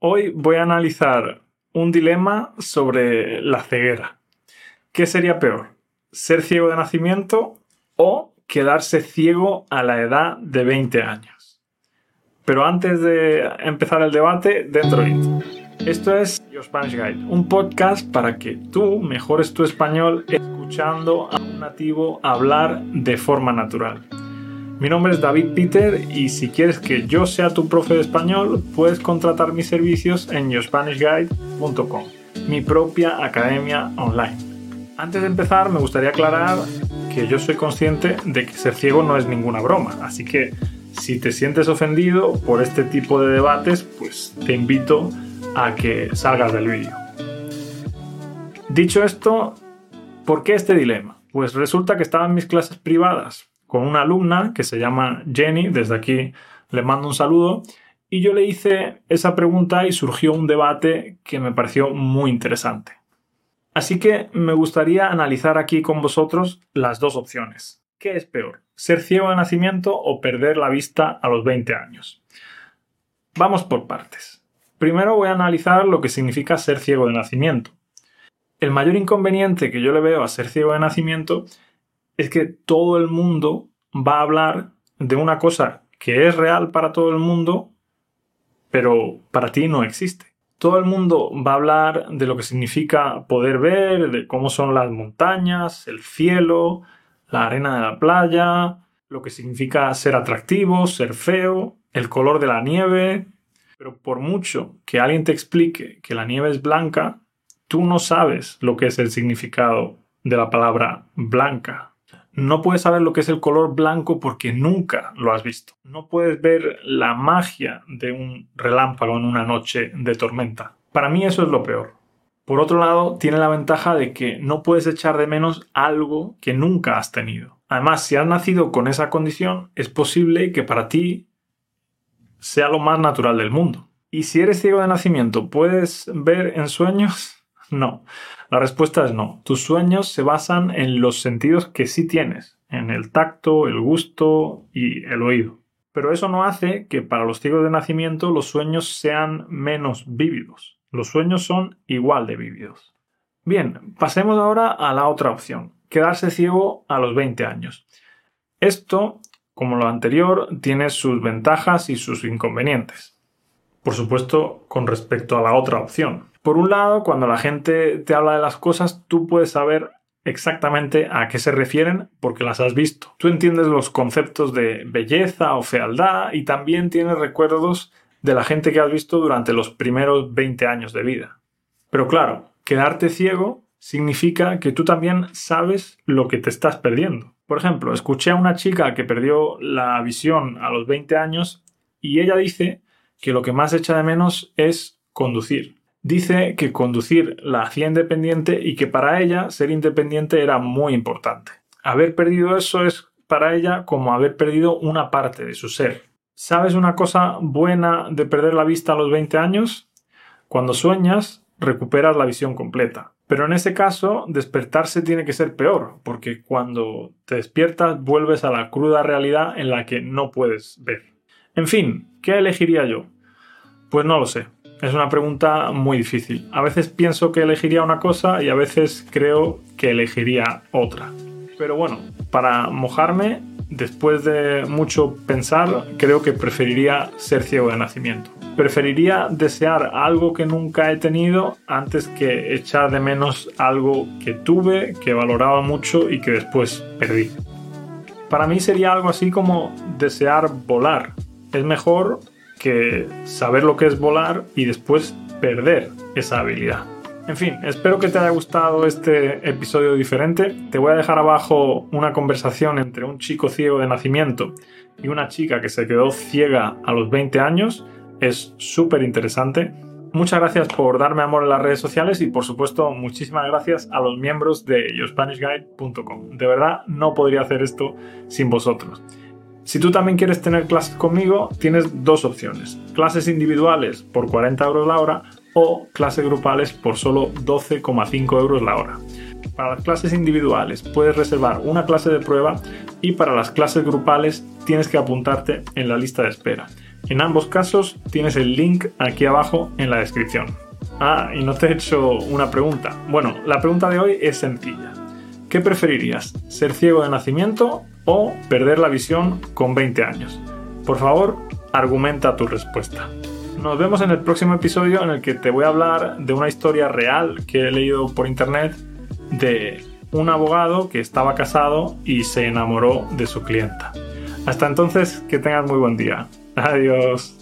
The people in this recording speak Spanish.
Hoy voy a analizar un dilema sobre la ceguera. ¿Qué sería peor? ¿Ser ciego de nacimiento o quedarse ciego a la edad de 20 años? Pero antes de empezar el debate, dentro Esto es Your Spanish Guide, un podcast para que tú mejores tu español escuchando a un nativo hablar de forma natural. Mi nombre es David Peter y si quieres que yo sea tu profe de español, puedes contratar mis servicios en yourspanishguide.com, mi propia academia online. Antes de empezar, me gustaría aclarar que yo soy consciente de que ser ciego no es ninguna broma, así que si te sientes ofendido por este tipo de debates, pues te invito a que salgas del vídeo. Dicho esto, ¿por qué este dilema? Pues resulta que estaba en mis clases privadas con una alumna que se llama Jenny, desde aquí le mando un saludo, y yo le hice esa pregunta y surgió un debate que me pareció muy interesante. Así que me gustaría analizar aquí con vosotros las dos opciones. ¿Qué es peor? ¿Ser ciego de nacimiento o perder la vista a los 20 años? Vamos por partes. Primero voy a analizar lo que significa ser ciego de nacimiento. El mayor inconveniente que yo le veo a ser ciego de nacimiento es que todo el mundo va a hablar de una cosa que es real para todo el mundo, pero para ti no existe. Todo el mundo va a hablar de lo que significa poder ver, de cómo son las montañas, el cielo, la arena de la playa, lo que significa ser atractivo, ser feo, el color de la nieve. Pero por mucho que alguien te explique que la nieve es blanca, tú no sabes lo que es el significado de la palabra blanca no puedes saber lo que es el color blanco porque nunca lo has visto. No puedes ver la magia de un relámpago en una noche de tormenta. Para mí eso es lo peor. Por otro lado, tiene la ventaja de que no puedes echar de menos algo que nunca has tenido. Además, si has nacido con esa condición, es posible que para ti sea lo más natural del mundo. Y si eres ciego de nacimiento, ¿puedes ver en sueños? No. La respuesta es no. Tus sueños se basan en los sentidos que sí tienes, en el tacto, el gusto y el oído. Pero eso no hace que para los ciegos de nacimiento los sueños sean menos vívidos. Los sueños son igual de vívidos. Bien, pasemos ahora a la otra opción, quedarse ciego a los 20 años. Esto, como lo anterior, tiene sus ventajas y sus inconvenientes. Por supuesto, con respecto a la otra opción. Por un lado, cuando la gente te habla de las cosas, tú puedes saber exactamente a qué se refieren porque las has visto. Tú entiendes los conceptos de belleza o fealdad y también tienes recuerdos de la gente que has visto durante los primeros 20 años de vida. Pero claro, quedarte ciego significa que tú también sabes lo que te estás perdiendo. Por ejemplo, escuché a una chica que perdió la visión a los 20 años y ella dice que lo que más echa de menos es conducir dice que conducir la hacía independiente y que para ella ser independiente era muy importante. Haber perdido eso es para ella como haber perdido una parte de su ser. ¿Sabes una cosa buena de perder la vista a los 20 años? Cuando sueñas, recuperas la visión completa. Pero en ese caso, despertarse tiene que ser peor, porque cuando te despiertas vuelves a la cruda realidad en la que no puedes ver. En fin, ¿qué elegiría yo? Pues no lo sé. Es una pregunta muy difícil. A veces pienso que elegiría una cosa y a veces creo que elegiría otra. Pero bueno, para mojarme, después de mucho pensar, creo que preferiría ser ciego de nacimiento. Preferiría desear algo que nunca he tenido antes que echar de menos algo que tuve, que valoraba mucho y que después perdí. Para mí sería algo así como desear volar. Es mejor que saber lo que es volar y después perder esa habilidad. En fin, espero que te haya gustado este episodio diferente. Te voy a dejar abajo una conversación entre un chico ciego de nacimiento y una chica que se quedó ciega a los 20 años. Es súper interesante. Muchas gracias por darme amor en las redes sociales y por supuesto muchísimas gracias a los miembros de yourspanishguide.com. De verdad no podría hacer esto sin vosotros. Si tú también quieres tener clases conmigo, tienes dos opciones. Clases individuales por 40 euros la hora o clases grupales por solo 12,5 euros la hora. Para las clases individuales puedes reservar una clase de prueba y para las clases grupales tienes que apuntarte en la lista de espera. En ambos casos tienes el link aquí abajo en la descripción. Ah, y no te he hecho una pregunta. Bueno, la pregunta de hoy es sencilla. ¿Qué preferirías? ¿Ser ciego de nacimiento o perder la visión con 20 años? Por favor, argumenta tu respuesta. Nos vemos en el próximo episodio en el que te voy a hablar de una historia real que he leído por internet de un abogado que estaba casado y se enamoró de su clienta. Hasta entonces, que tengas muy buen día. Adiós.